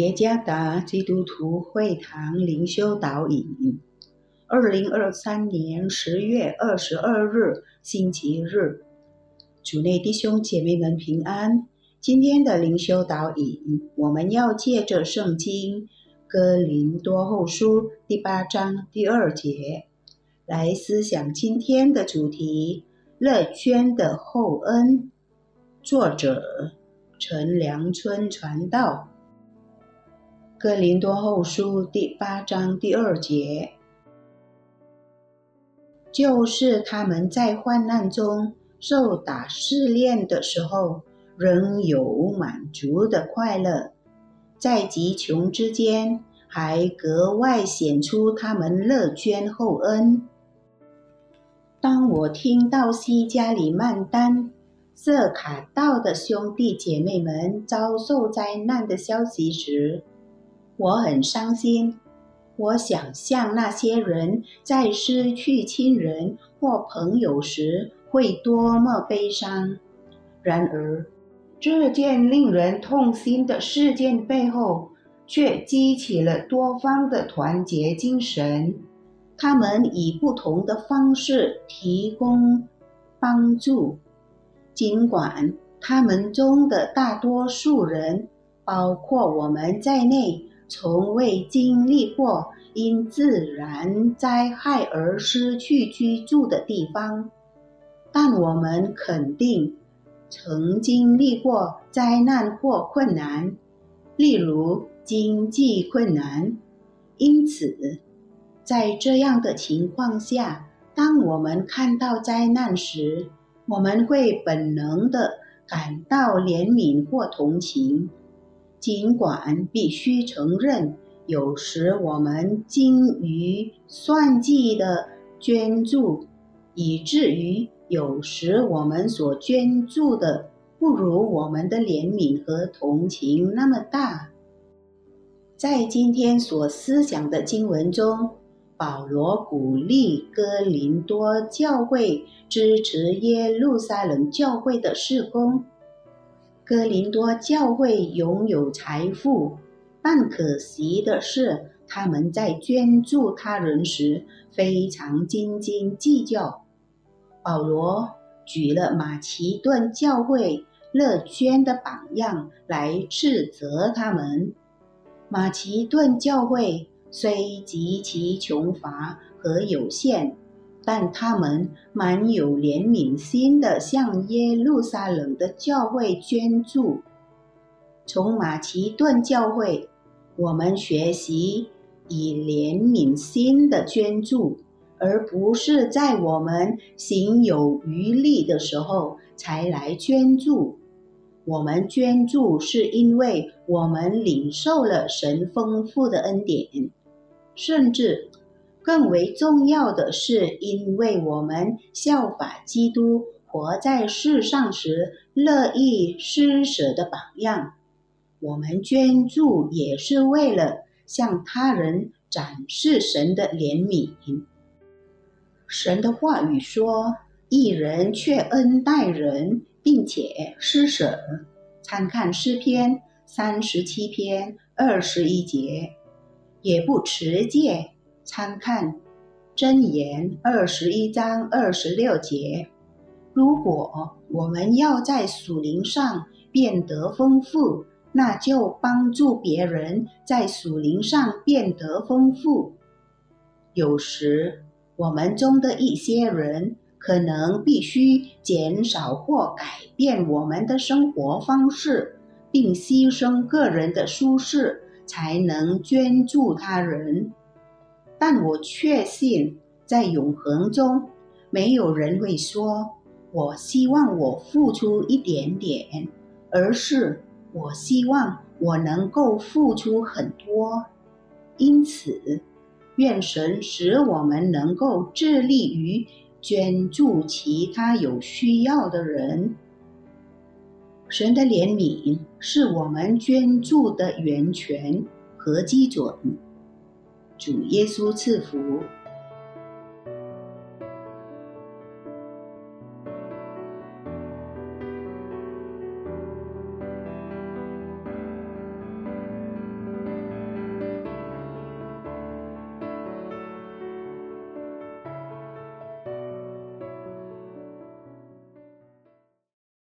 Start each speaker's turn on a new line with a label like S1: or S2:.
S1: 耶加达基督徒会堂灵修导引，二零二三年十月二十二日星期日，主内弟兄姐妹们平安。今天的灵修导引，我们要借着圣经哥林多后书第八章第二节来思想今天的主题：乐捐的厚恩。作者。陈良春传道，《哥林多后书》第八章第二节，就是他们在患难中受打试炼的时候，仍有满足的快乐；在极穷之间，还格外显出他们乐捐厚恩。当我听到西加里曼丹。色卡道的兄弟姐妹们遭受灾难的消息时，我很伤心。我想象那些人在失去亲人或朋友时会多么悲伤。然而，这件令人痛心的事件背后却激起了多方的团结精神。他们以不同的方式提供帮助。尽管他们中的大多数人，包括我们在内，从未经历过因自然灾害而失去居住的地方，但我们肯定曾经历过灾难或困难，例如经济困难。因此，在这样的情况下，当我们看到灾难时，我们会本能的感到怜悯或同情，尽管必须承认，有时我们精于算计的捐助，以至于有时我们所捐助的不如我们的怜悯和同情那么大。在今天所思想的经文中。保罗鼓励哥林多教会支持耶路撒冷教会的事工。哥林多教会拥有财富，但可惜的是，他们在捐助他人时非常斤斤计较。保罗举了马其顿教会乐捐的榜样来斥责他们。马其顿教会。虽极其穷乏和有限，但他们蛮有怜悯心的，向耶路撒冷的教会捐助。从马其顿教会，我们学习以怜悯心的捐助，而不是在我们行有余力的时候才来捐助。我们捐助是因为我们领受了神丰富的恩典。甚至更为重要的是，因为我们效法基督活在世上时乐意施舍的榜样，我们捐助也是为了向他人展示神的怜悯。神的话语说：“一人却恩待人，并且施舍。”参看诗篇三十七篇二十一节。也不持戒，参看箴言二十一章二十六节。如果我们要在属灵上变得丰富，那就帮助别人在属灵上变得丰富。有时，我们中的一些人可能必须减少或改变我们的生活方式，并牺牲个人的舒适。才能捐助他人，但我确信，在永恒中，没有人会说“我希望我付出一点点”，而是“我希望我能够付出很多”。因此，愿神使我们能够致力于捐助其他有需要的人。神的怜悯是我们捐助的源泉和基准。主耶稣赐福。